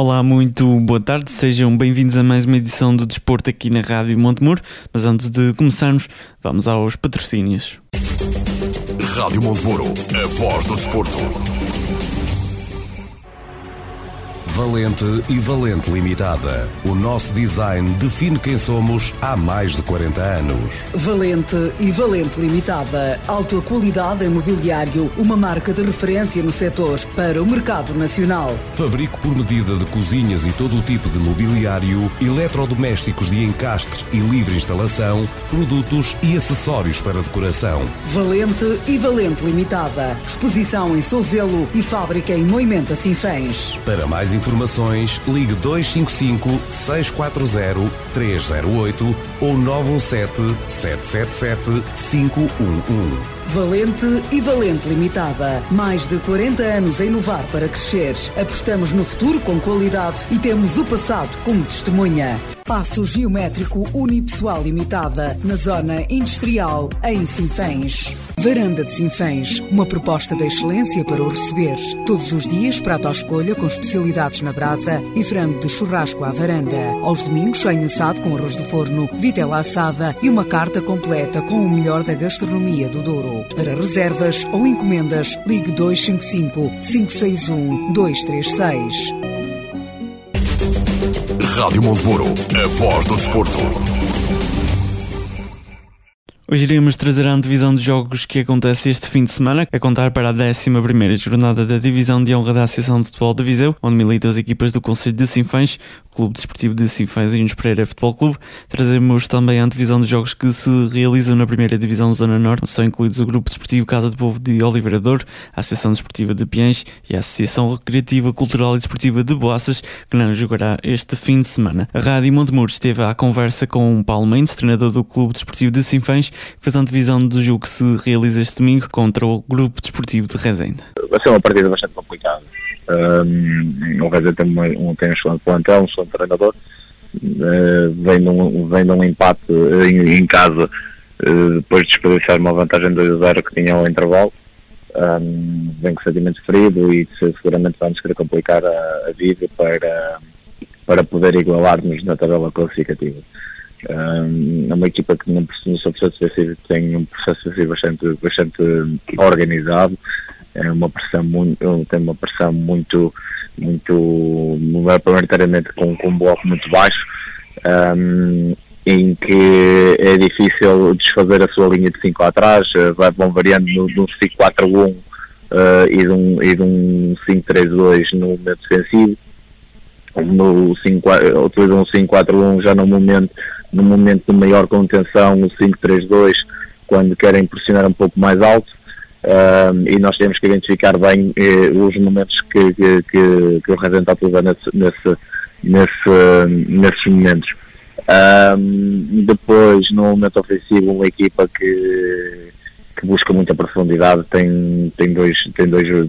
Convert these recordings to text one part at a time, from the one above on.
Olá, muito boa tarde, sejam bem-vindos a mais uma edição do Desporto aqui na Rádio Montemor. Mas antes de começarmos, vamos aos patrocínios. Rádio Montemoro, a voz do desporto. Valente e Valente Limitada. O nosso design define quem somos há mais de 40 anos. Valente e Valente Limitada. Alta qualidade em mobiliário, uma marca de referência no setor para o mercado nacional. Fabrico por medida de cozinhas e todo o tipo de mobiliário, eletrodomésticos de encastre e livre instalação, produtos e acessórios para decoração. Valente e Valente Limitada. Exposição em Souzelo e fábrica em Moimenta Sinfãs. Para mais informações, ligue 255 640 308 ou 917 777 511. Valente e Valente Limitada. Mais de 40 anos a inovar para crescer. Apostamos no futuro com qualidade e temos o passado como testemunha. Passo Geométrico Unipessoal Limitada, na Zona Industrial, em Sinfãs. Varanda de Sinfãs, uma proposta de excelência para o receber. Todos os dias, prato à escolha com especialidades na brasa e frango de churrasco à varanda. Aos domingos, sonho assado com arroz de forno, vitela assada e uma carta completa com o melhor da gastronomia do Douro. Para reservas ou encomendas, ligue 255 561 236. Rádio Montemoro, a voz do desporto. Hoje iremos trazer a divisão de jogos que acontece este fim de semana, a contar para a 11 jornada da Divisão de Honra da Associação de Futebol de Viseu, onde militam as equipas do Conselho de Sinfãs, Clube Desportivo de Sinfãs e Unos Pereira Futebol Clube. Trazemos também a divisão de jogos que se realizam na primeira Divisão Zona Norte, são incluídos o Grupo Desportivo Casa de Povo de Oliveira Douro, a Associação Desportiva de Piens e a Associação Recreativa, Cultural e Desportiva de Boaças, que não jogará este fim de semana. A Rádio Montemuro esteve à conversa com Paulo Mendes, treinador do Clube Desportivo de Sinfãs, fez a divisão do jogo que se realiza este domingo contra o Grupo Desportivo de Rezende. Vai ser uma partida bastante complicada. Um, o Rezende tem um, tem um excelente plantel, um excelente treinador. Uh, vem, de um, vem de um empate em, em casa uh, depois de desperdiciar uma vantagem 2-0 que tinha ao intervalo. Um, vem com sentimento ferido e seguramente vamos querer complicar a, a vida para, para poder igualar-nos na tabela classificativa. Um, é uma equipa que no, no processo defensivo tem um processo defensivo bastante, bastante organizado, é uma pressão muito, tem uma pressão muito, muito, maioritariamente com, com um bloco muito baixo, um, em que é difícil desfazer a sua linha de 5 atrás, uh, vai, vão variando no, no 5-4-1 uh, e de um, de um 5-3-2 no momento defensivo no 5, utilizam o 5-4-1 já no momento no momento de maior contenção, o 5-3-2, quando querem pressionar um pouco mais alto. Um, e nós temos que identificar bem eh, os momentos que, que, que, que o Rezende está nesse, nesse, nesse, nesses momentos. Um, depois, no momento ofensivo, uma equipa que, que busca muita profundidade, tem, tem, dois, tem dois,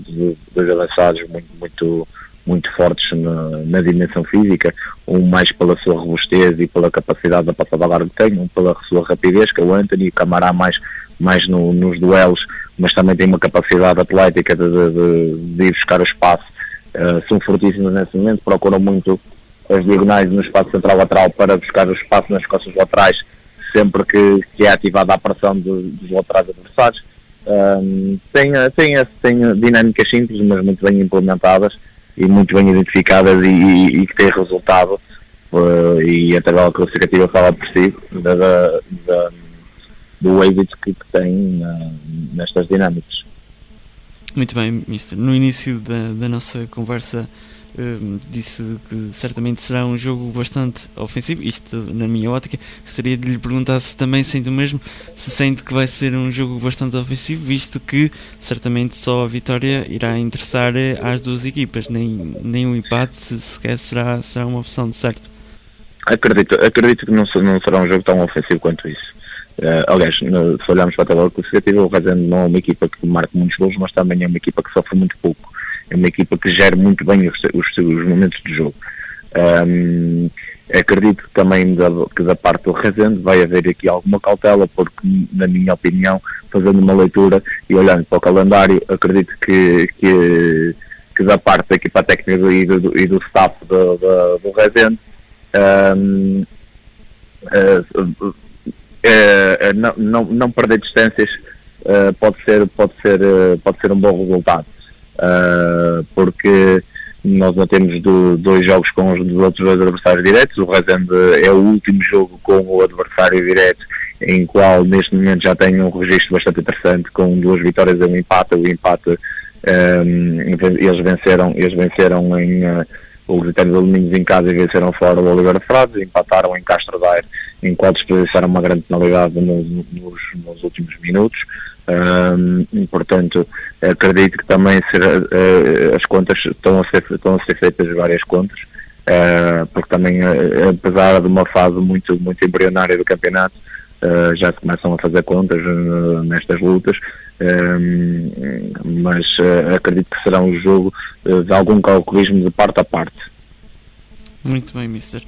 dois avançados muito, muito, muito fortes na, na, dimensão física, um mais pela sua robustez e pela capacidade da passada larga que tem, um pela sua rapidez, que é o Anthony, o Camará mais, mais no, nos duelos, mas também tem uma capacidade atlética de, de, de ir buscar o espaço. Uh, são fortíssimos nesse momento, procuram muito as diagonais no espaço central-lateral para buscar o espaço nas costas laterais, sempre que, que é ativada a pressão de, dos laterais adversários. Um, tem, tem, tem dinâmicas simples, mas muito bem implementadas e muito bem identificadas e, e, e que têm resultado uh, e a tabela classificativa fala por si da, da, da, do êxito que, que tem uh, nestas dinâmicas. Muito bem, Mister. No início da, da nossa conversa uh, disse que certamente será um jogo bastante ofensivo, isto na minha ótica. Gostaria de lhe perguntar se também sente o mesmo, se sente que vai ser um jogo bastante ofensivo, visto que certamente só a vitória irá interessar eh, às duas equipas, nem, nem o empate sequer será, será uma opção de certo. Acredito, acredito que não, não será um jogo tão ofensivo quanto isso. Uh, aliás, no, se olharmos para a tabela classificativa, o Rezende não é uma equipa que marca muitos gols, mas também é uma equipa que sofre muito pouco é uma equipa que gera muito bem os, os, os momentos de jogo. Um, acredito também da, que da parte do Rezende vai haver aqui alguma cautela, porque, na minha opinião, fazendo uma leitura e olhando para o calendário, acredito que, que, que da parte da equipa técnica e do, e do staff do, do, do Rezende um, uh, uh, não, não, não perder distâncias uh, pode ser pode ser pode ser um bom resultado porque nós não temos do, dois jogos com os outros dois adversários diretos o Rezende é o último jogo com o adversário direto em qual neste momento já tem um registro bastante interessante com duas vitórias e um empate o empate um, eles venceram eles venceram em uh, o Lusitano de Aluminhos em casa venceram fora o Oliveira de Frades, empataram em Castro Daire, em qual desperdiçaram uma grande penalidade nos, nos, nos últimos minutos. Um, portanto, acredito que também uh, as contas estão a, ser, estão a ser feitas várias contas, uh, porque também, uh, apesar de uma fase muito, muito embrionária do campeonato, já se começam a fazer contas nestas lutas, mas acredito que será um jogo de algum calculismo de parte a parte. Muito bem, Mister.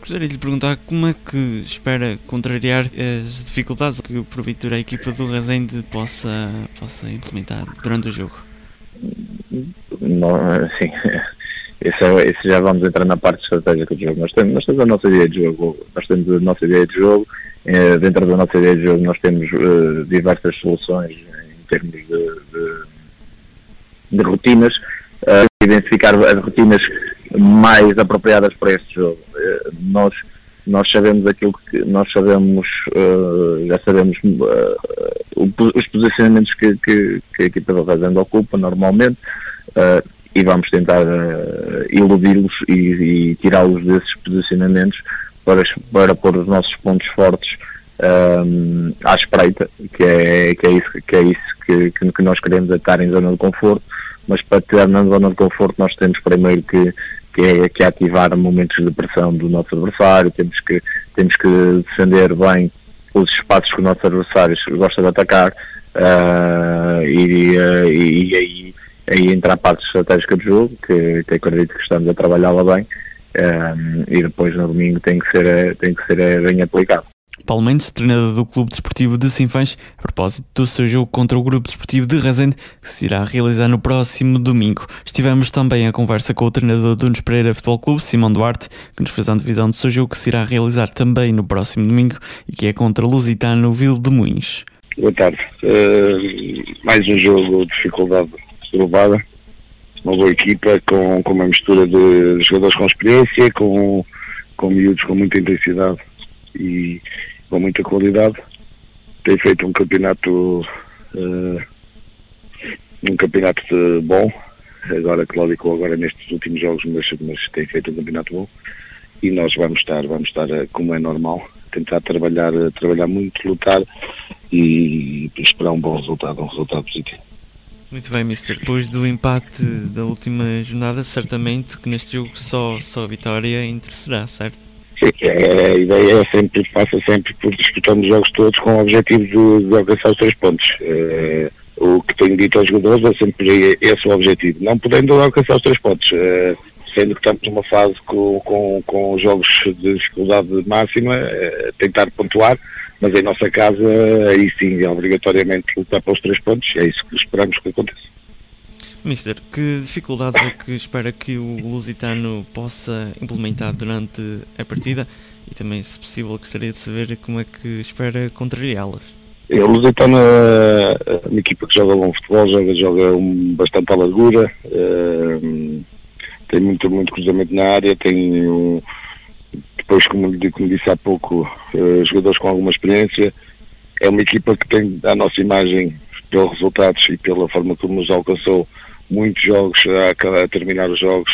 Gostaria de lhe perguntar como é que espera contrariar as dificuldades que porventura a equipa do Rezende possa, possa implementar durante o jogo. Não, sim, isso, é, isso já vamos entrar na parte estratégica do jogo. Nós temos, nós temos a nossa ideia de jogo, nós temos a nossa ideia de jogo, eh, dentro da nossa ideia de jogo nós temos uh, diversas soluções em termos de, de, de rotinas, uh, identificar as rotinas mais apropriadas para este jogo. Uh, nós nós sabemos aquilo que nós sabemos, já sabemos os posicionamentos que, que, que, a equipa da Fazenda ocupa normalmente e vamos tentar iludi-los e, e tirá-los desses posicionamentos para, para pôr os nossos pontos fortes um, à espreita, que é, que é isso, que, é isso que, que nós queremos, é estar em zona de conforto, mas para estar na zona de conforto nós temos primeiro que, que, é, que é ativar momentos de pressão do nosso adversário, temos que, temos que defender bem os espaços que o nosso adversário gosta de atacar uh, e, uh, e, e, aí, aí entra a parte estratégica do jogo, que, que acredito que estamos a trabalhá-la bem um, e depois no domingo tem que ser, tem que ser bem aplicado. Paulo Mendes, treinador do Clube Desportivo de Sinfãs, a propósito do seu jogo contra o Grupo Desportivo de Rezende, que se irá realizar no próximo domingo. Estivemos também a conversa com o treinador do Nunes Pereira Futebol Clube, Simão Duarte, que nos fez a antevisão do seu jogo que se irá realizar também no próximo domingo e que é contra o Lusitano Vil de Moinhos. Boa tarde. Uh, mais um jogo de dificuldade elevada uma boa equipa com, com uma mistura de jogadores com experiência, com, com miúdos com muita intensidade e com muita qualidade. Tem feito um campeonato uh, um campeonato bom, agora claudicou agora nestes últimos jogos, mas, mas tem feito um campeonato bom e nós vamos estar, vamos estar eh, como é normal, tentar trabalhar, trabalhar muito, lutar e esperar um bom resultado, um resultado positivo. Muito bem, Mister. Depois do empate da última jornada, certamente que neste jogo só, só a vitória interesserá, certo? Sim, é, a ideia é sempre, passa sempre por disputarmos os jogos todos com o objetivo de, de alcançar os três pontos. É, o que tenho dito aos jogadores é sempre esse o objetivo. Não podendo alcançar os três pontos, é, sendo que estamos numa fase com, com, com jogos de dificuldade máxima, é, tentar pontuar mas em nossa casa, aí sim, é obrigatoriamente lutar para os três pontos, é isso que esperamos que aconteça. Mister, que dificuldades é que espera que o Lusitano possa implementar durante a partida e também, se possível, gostaria de saber como é que espera contrariá-las? É, o Lusitano é uma equipa que joga bom futebol, joga, joga um, bastante à largura, é, tem muito, muito cruzamento na área, tem um, depois, como, como disse há pouco, uh, jogadores com alguma experiência. É uma equipa que tem a nossa imagem, pelos resultados e pela forma como nos alcançou, muitos jogos a, a terminar os jogos,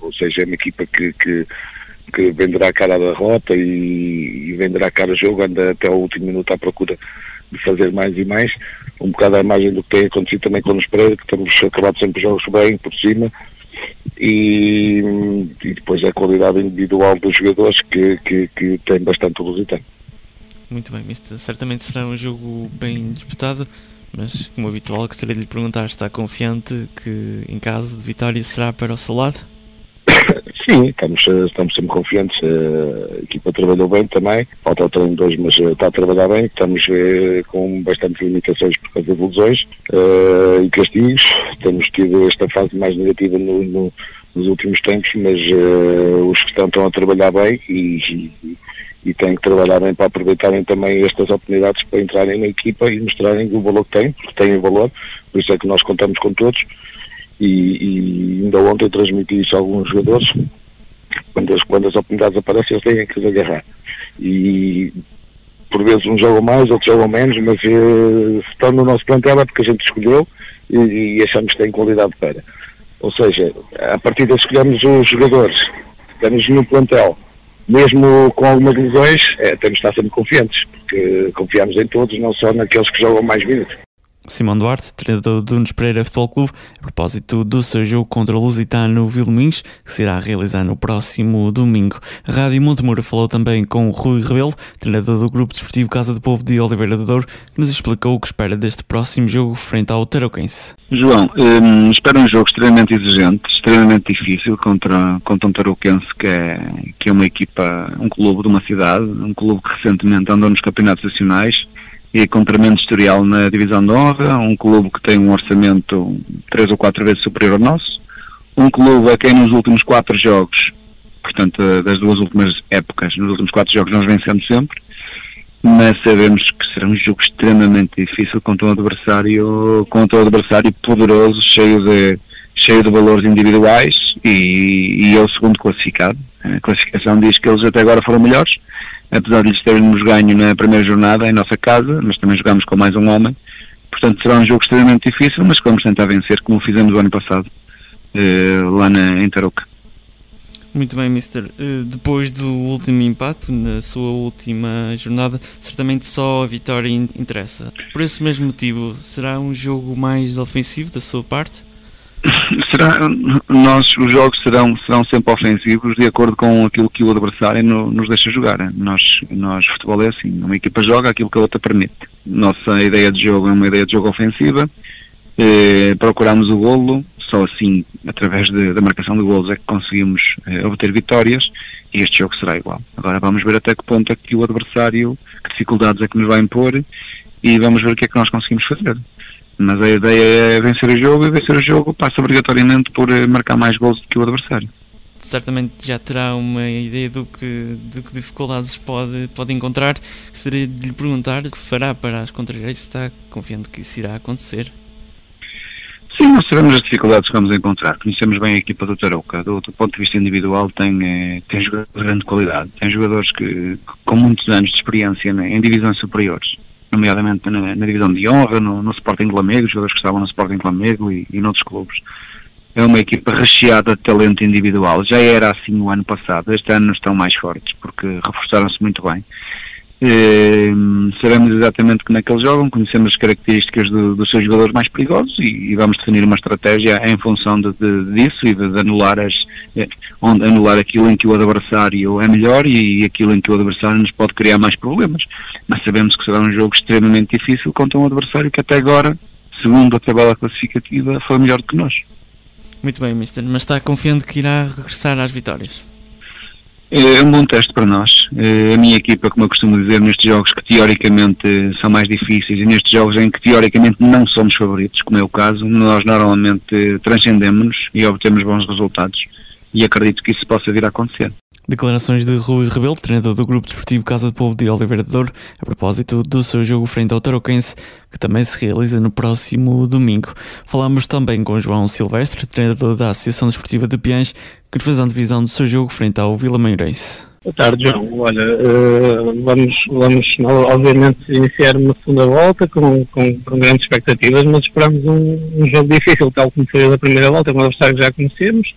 ou seja, é uma equipa que, que, que venderá a cara da rota e, e venderá a cara do jogo, anda até o último minuto à procura de fazer mais e mais. Um bocado a imagem do que tem acontecido também com os Pereira, que temos acabado sempre os jogos bem, por cima, e, e, depois a qualidade individual dos jogadores que, que, que tem bastante lusitano. Muito bem, Mister. Certamente será um jogo bem disputado, mas como habitual gostaria de lhe perguntar, está confiante que em caso de vitória será para o seu lado? Sim, estamos, estamos sempre confiantes. A equipa trabalhou bem também. Falta o treino de hoje, mas está a trabalhar bem. Estamos eh, com bastantes limitações por causa de lesões uh, e castigos. Temos tido esta fase mais negativa no, no, nos últimos tempos, mas uh, os que estão, estão a trabalhar bem e, e, e têm que trabalhar bem para aproveitarem também estas oportunidades para entrarem na equipa e mostrarem o valor que têm, porque têm valor. Por isso é que nós contamos com todos e, e ainda ontem transmiti isso a alguns jogadores, quando as, quando as oportunidades aparecem eles têm que se agarrar. E por vezes uns jogam mais, outros jogam menos, mas eh, se estão no nosso plantel é porque a gente escolheu e, e, achamos que tem qualidade para. Ou seja, a partir de escolhermos os jogadores, estamos no plantel, mesmo com algumas lesões, é, temos de estar sempre confiantes, porque confiamos em todos, não só naqueles que jogam mais minutos. Simão Duarte, treinador do Nunes Pereira Futebol Clube, a propósito do seu jogo contra o Lusitano Vilmins, que se irá realizar no próximo domingo. A Rádio Montemura falou também com Rui Rebelo, treinador do Grupo Desportivo Casa do Povo de Oliveira do Douro, que nos explicou o que espera deste próximo jogo frente ao Tarouquense. João, hum, espero um jogo extremamente exigente, extremamente difícil contra, contra um Tarouquense que é, que é uma equipa, um clube de uma cidade, um clube que recentemente andou nos campeonatos nacionais e com tremendo historial na divisão de honra, um clube que tem um orçamento três ou quatro vezes superior ao nosso, um clube a quem nos últimos quatro jogos, portanto das duas últimas épocas, nos últimos quatro jogos nós vencemos sempre, mas sabemos que será um jogo extremamente difícil contra um adversário, contra um adversário poderoso, cheio de, cheio de valores individuais e, e é o segundo classificado. A classificação diz que eles até agora foram melhores, apesar de lhes termos ganho na primeira jornada em nossa casa, mas também jogamos com mais um homem. Portanto, será um jogo extremamente difícil, mas vamos tentar vencer, como fizemos o ano passado, eh, lá na, em Tarouca. Muito bem, Mister. Eh, depois do último empate, na sua última jornada, certamente só a vitória interessa. Por esse mesmo motivo, será um jogo mais ofensivo da sua parte? Será, nós, os jogos serão, serão sempre ofensivos de acordo com aquilo que o adversário no, nos deixa jogar. Nós, nós, futebol é assim, uma equipa joga aquilo que a outra permite. Nossa ideia de jogo é uma ideia de jogo ofensiva, eh, procuramos o golo, só assim, através de, da marcação de golos, é que conseguimos eh, obter vitórias e este jogo será igual. Agora vamos ver até que ponto é que o adversário, que dificuldades é que nos vai impor e vamos ver o que é que nós conseguimos fazer. Mas a ideia é vencer o jogo e vencer o jogo passa obrigatoriamente por eh, marcar mais gols do que o adversário. Certamente já terá uma ideia do que, de que dificuldades pode, pode encontrar. Gostaria de lhe perguntar o que fará para as contrarias. Está confiante que isso irá acontecer? Sim, nós sabemos as dificuldades que vamos encontrar. Conhecemos bem a equipa do Tarouca. Do, do ponto de vista individual, tem, eh, tem jogadores de grande qualidade. Tem jogadores que, com muitos anos de experiência né, em divisões superiores nomeadamente na, na divisão de honra, no, no Sporting Lamego, jogadores que estavam no Sporting Lamego e, e noutros clubes. É uma equipa recheada de talento individual. Já era assim no ano passado. Este ano estão mais fortes porque reforçaram-se muito bem. Eh, sabemos exatamente como é que eles jogam, conhecemos as características do, dos seus jogadores mais perigosos e, e, vamos definir uma estratégia em função de, de, disso e de, de, anular as, eh, onde anular aquilo em que o adversário é melhor e, e aquilo em que o adversário nos pode criar mais problemas. Mas sabemos que será um jogo extremamente difícil contra um adversário que até agora, segundo a tabela classificativa, foi melhor do que nós. Muito bem, Mister, mas está confiante que irá regressar às vitórias? É um bom teste para nós. É, a minha equipa, como eu costumo dizer, nestes jogos que teoricamente são mais difíceis e nestes jogos em que teoricamente não somos favoritos, como é o caso, nós normalmente transcendemos-nos e obtemos bons resultados. E acredito que isso possa vir a acontecer. Declarações de Rui Rebelo, treinador do Grupo Desportivo Casa do Povo de Oliveira de Douro, a propósito do seu jogo frente ao Tarouquense, que também se realiza no próximo domingo. Falamos também com João Silvestre, treinador da Associação Desportiva de Piães, que fez a divisão do seu jogo frente ao Vila Meirense. Boa tarde, João. Olha, uh, vamos, vamos obviamente iniciar uma segunda volta com, com, com grandes expectativas, mas esperamos um, um, jogo difícil, tal como foi a primeira volta, com um adversário que já conhecemos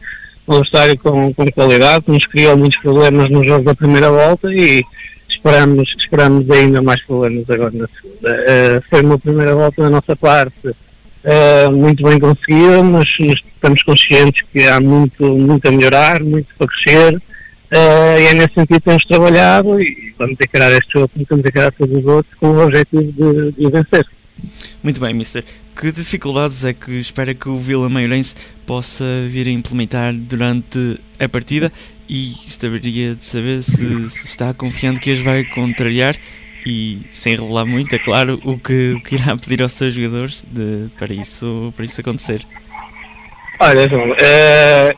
um com, com qualidade, que nos criou muitos problemas no jogo da primeira volta e esperamos, esperamos ainda mais problemas agora na segunda. Uh, foi uma primeira volta da nossa parte uh, muito bem conseguida, mas estamos conscientes que há muito, muito a melhorar, muito para crescer uh, e é nesse sentido que temos trabalhado e vamos encarar este jogo como temos encarado todos os outros com o objetivo de, de vencer. Muito bem, Mister. Que dificuldades é que espera que o Vila Meirense possa vir a implementar durante a partida e gostaria de saber se, se, está confiante que as vai contrariar e sem revelar muito, é claro, o que, o que irá pedir aos seus jogadores de, para, isso, para isso acontecer. Olha, João, é,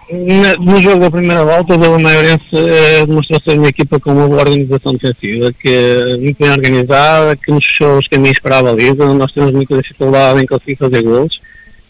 no jogo da primeira volta, o Vila Maiorense é, demonstrou ser uma equipa com uma boa organização defensiva, que é muito bem organizada, que nos fechou os caminhos para a baliza, nós temos muita dificuldade em conseguir fazer gols.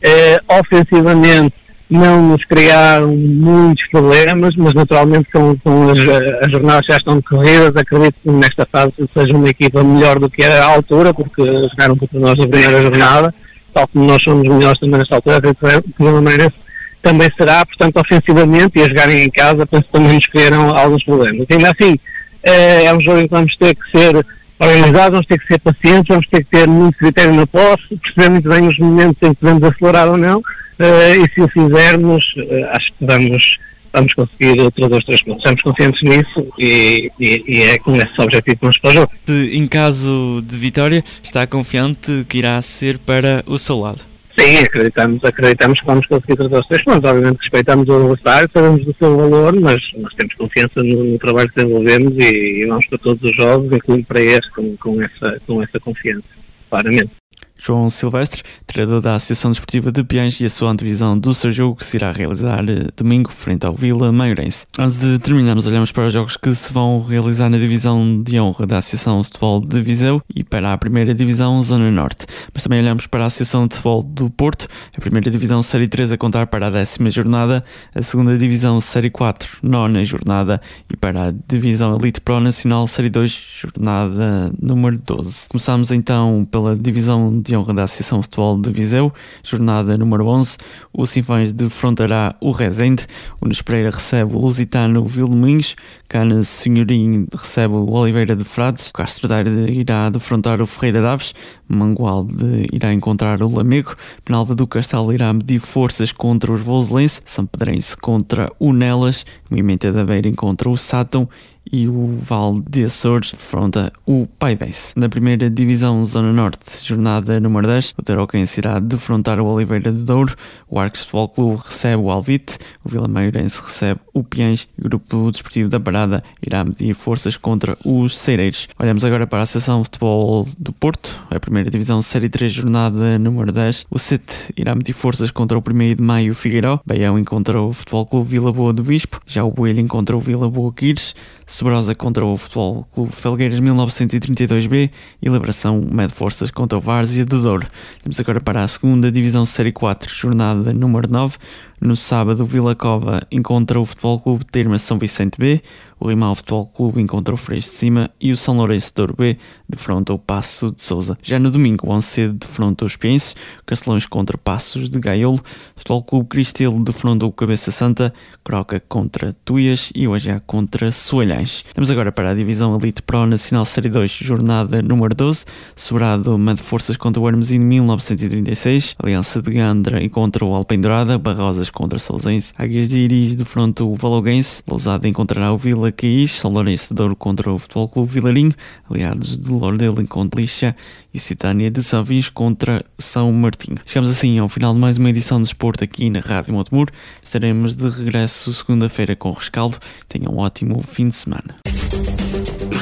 É, ofensivamente, não nos criaram muitos problemas, mas naturalmente com, com as, as, jornadas já estão decorridas, acredito que nesta fase seja uma equipa melhor do que era à altura, porque jogaram contra nós na primeira jornada, tal como nós somos melhores também nesta altura, o Palmeiras também será, portanto, ofensivamente e a jogarem em casa, penso que também nos criaram alguns problemas. Ainda assim, é, é um jogo em que vamos ter que ser organizados, vamos ter que ser pacientes, vamos ter que ter muito critério na posse, perceber muito bem os momentos em que devemos acelerar ou não, uh, e se o fizermos, uh, acho que vamos, vamos conseguir trazer os três pontos. Estamos conscientes nisso e, e, e, é com esse objetivo que vamos para o jogo. Em caso de vitória, está confiante que irá ser para o seu lado? Sim, acreditamos, acreditamos que vamos conseguir trazer os três pontos. Obviamente respeitamos o adversário, sabemos do seu valor, mas nós temos confiança no, no trabalho que desenvolvemos e, e, vamos para todos os jogos, incluindo para este, com, com, essa, com essa confiança, claramente. João Silvestre, treinador da Associação Desportiva de Piães e a sua antevisão do seu jogo que se irá realizar eh, domingo frente ao Vila Maiorense. Antes de terminarmos, olhamos para os jogos que se vão realizar na divisão de honra da Associação de Futebol de Viseu e para a primeira divisão Zona Norte. Mas também olhamos para a Associação de Futebol do Porto, a primeira divisão Série 3 a contar para a décima jornada, a segunda divisão Série 4, nona jornada e para a divisão Elite Pro Nacional Série 2, jornada número 12. Começamos então pela divisão de honra da Associação Futebol de Viseu, jornada número 11. O Sinfãs defrontará o Rezende, o Nunes Pereira recebe o Lusitano Vilmoinhos, Cana Senhorim recebe o Oliveira de Frades, o Castro Daire irá defrontar o Ferreira Daves, Mangualde irá encontrar o Lamego, Penalva do Castelo irá medir forças contra os Voselense, São Pedrense contra o Nelas, Mimenta da Beira contra o Sátão. E o Val de Açores defronta o Paivense. Na primeira divisão Zona Norte, jornada número 10, o Tarouquense irá defrontar o Oliveira de Douro, o Arcos Futebol Clube recebe o Alvite, o Vila Mairense recebe o Piães. E o Grupo Desportivo da Parada irá medir forças contra os Cereiros. Olhamos agora para a Associação Futebol do Porto, a primeira divisão Série 3, jornada número 10. O Sete irá medir forças contra o 1 de Maio Figueiró, Baião encontra o Futebol Clube Vila Boa do Bispo, já o Boelho encontra o Vila Boa Quires, Sobrosa contra o Futebol Clube Felgueiras 1932B e Liberação mede forças contra o Várzea do Douro. Vamos agora para a segunda Divisão Série 4, jornada número 9. No sábado, o Vila Cova encontra o Futebol Clube Terma São Vicente B, o Rimal Futebol Clube encontra o Freixo de Cima e o São Lourenço de B defronta o Passo de Souza. Já no domingo, o Ancedo defronta os Pienses, Castelões contra Passos de Gaiolo, Futebol Clube Cristelo defronta o Cabeça Santa, Croca contra Tuias e o Ajá contra Soalhães. Vamos agora para a divisão Elite Pro Nacional Série 2, jornada número 12. Sobrado mede forças contra o Armesino 1936, Aliança de Gandra e contra o Alpendurada, Barrosas contra Sousense, Águias de Iris defronta o Valoguense, Lousada encontrará o Vila Caís, São Lourenço de Douro contra o Futebol Clube Vilarinho, Aliados de Lordelo encontra Lixa e Citânia de Savis contra São Martinho. Chegamos assim ao final de mais uma edição de Esporte aqui na Rádio Montemur. Estaremos de regresso segunda-feira com o rescaldo. Tenham um ótimo fim de semana.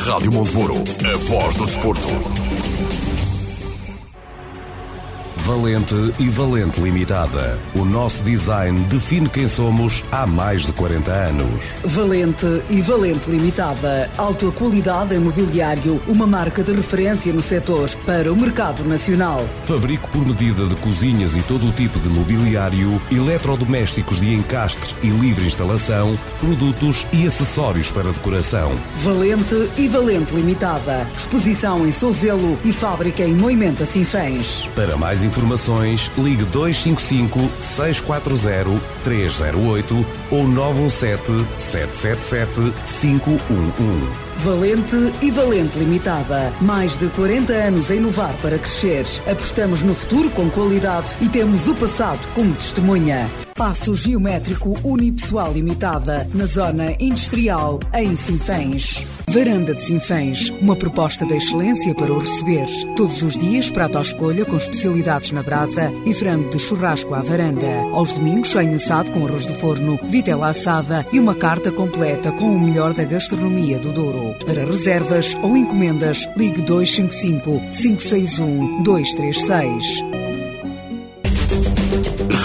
Rádio Montemuro, a voz do desporto. Valente e Valente Limitada. O nosso design define quem somos há mais de 40 anos. Valente e Valente Limitada. Alta qualidade em mobiliário, uma marca de referência no setor para o mercado nacional. Fabrico por medida de cozinhas e todo o tipo de mobiliário, eletrodomésticos de encastre e livre instalação, produtos e acessórios para decoração. Valente e Valente Limitada. Exposição em Souzelo e fábrica em Moimenta Sinfãs. Para mais informações, informações, ligue 255 640 308 ou 917 777 511. Valente e Valente Limitada. Mais de 40 anos a inovar para crescer. Apostamos no futuro com qualidade e temos o passado como testemunha. Passo Geométrico Unipessoal Limitada, na Zona Industrial, em Sinfãs. Varanda de Sinfãs, uma proposta de excelência para o receber. Todos os dias, prato à escolha com especialidades na brasa e frango de churrasco à varanda. Aos domingos, sonho assado com arroz de forno, vitela assada e uma carta completa com o melhor da gastronomia do Douro. Para reservas ou encomendas, ligue 255 561 236.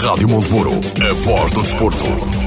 Rádio Monteburo, a voz do desporto.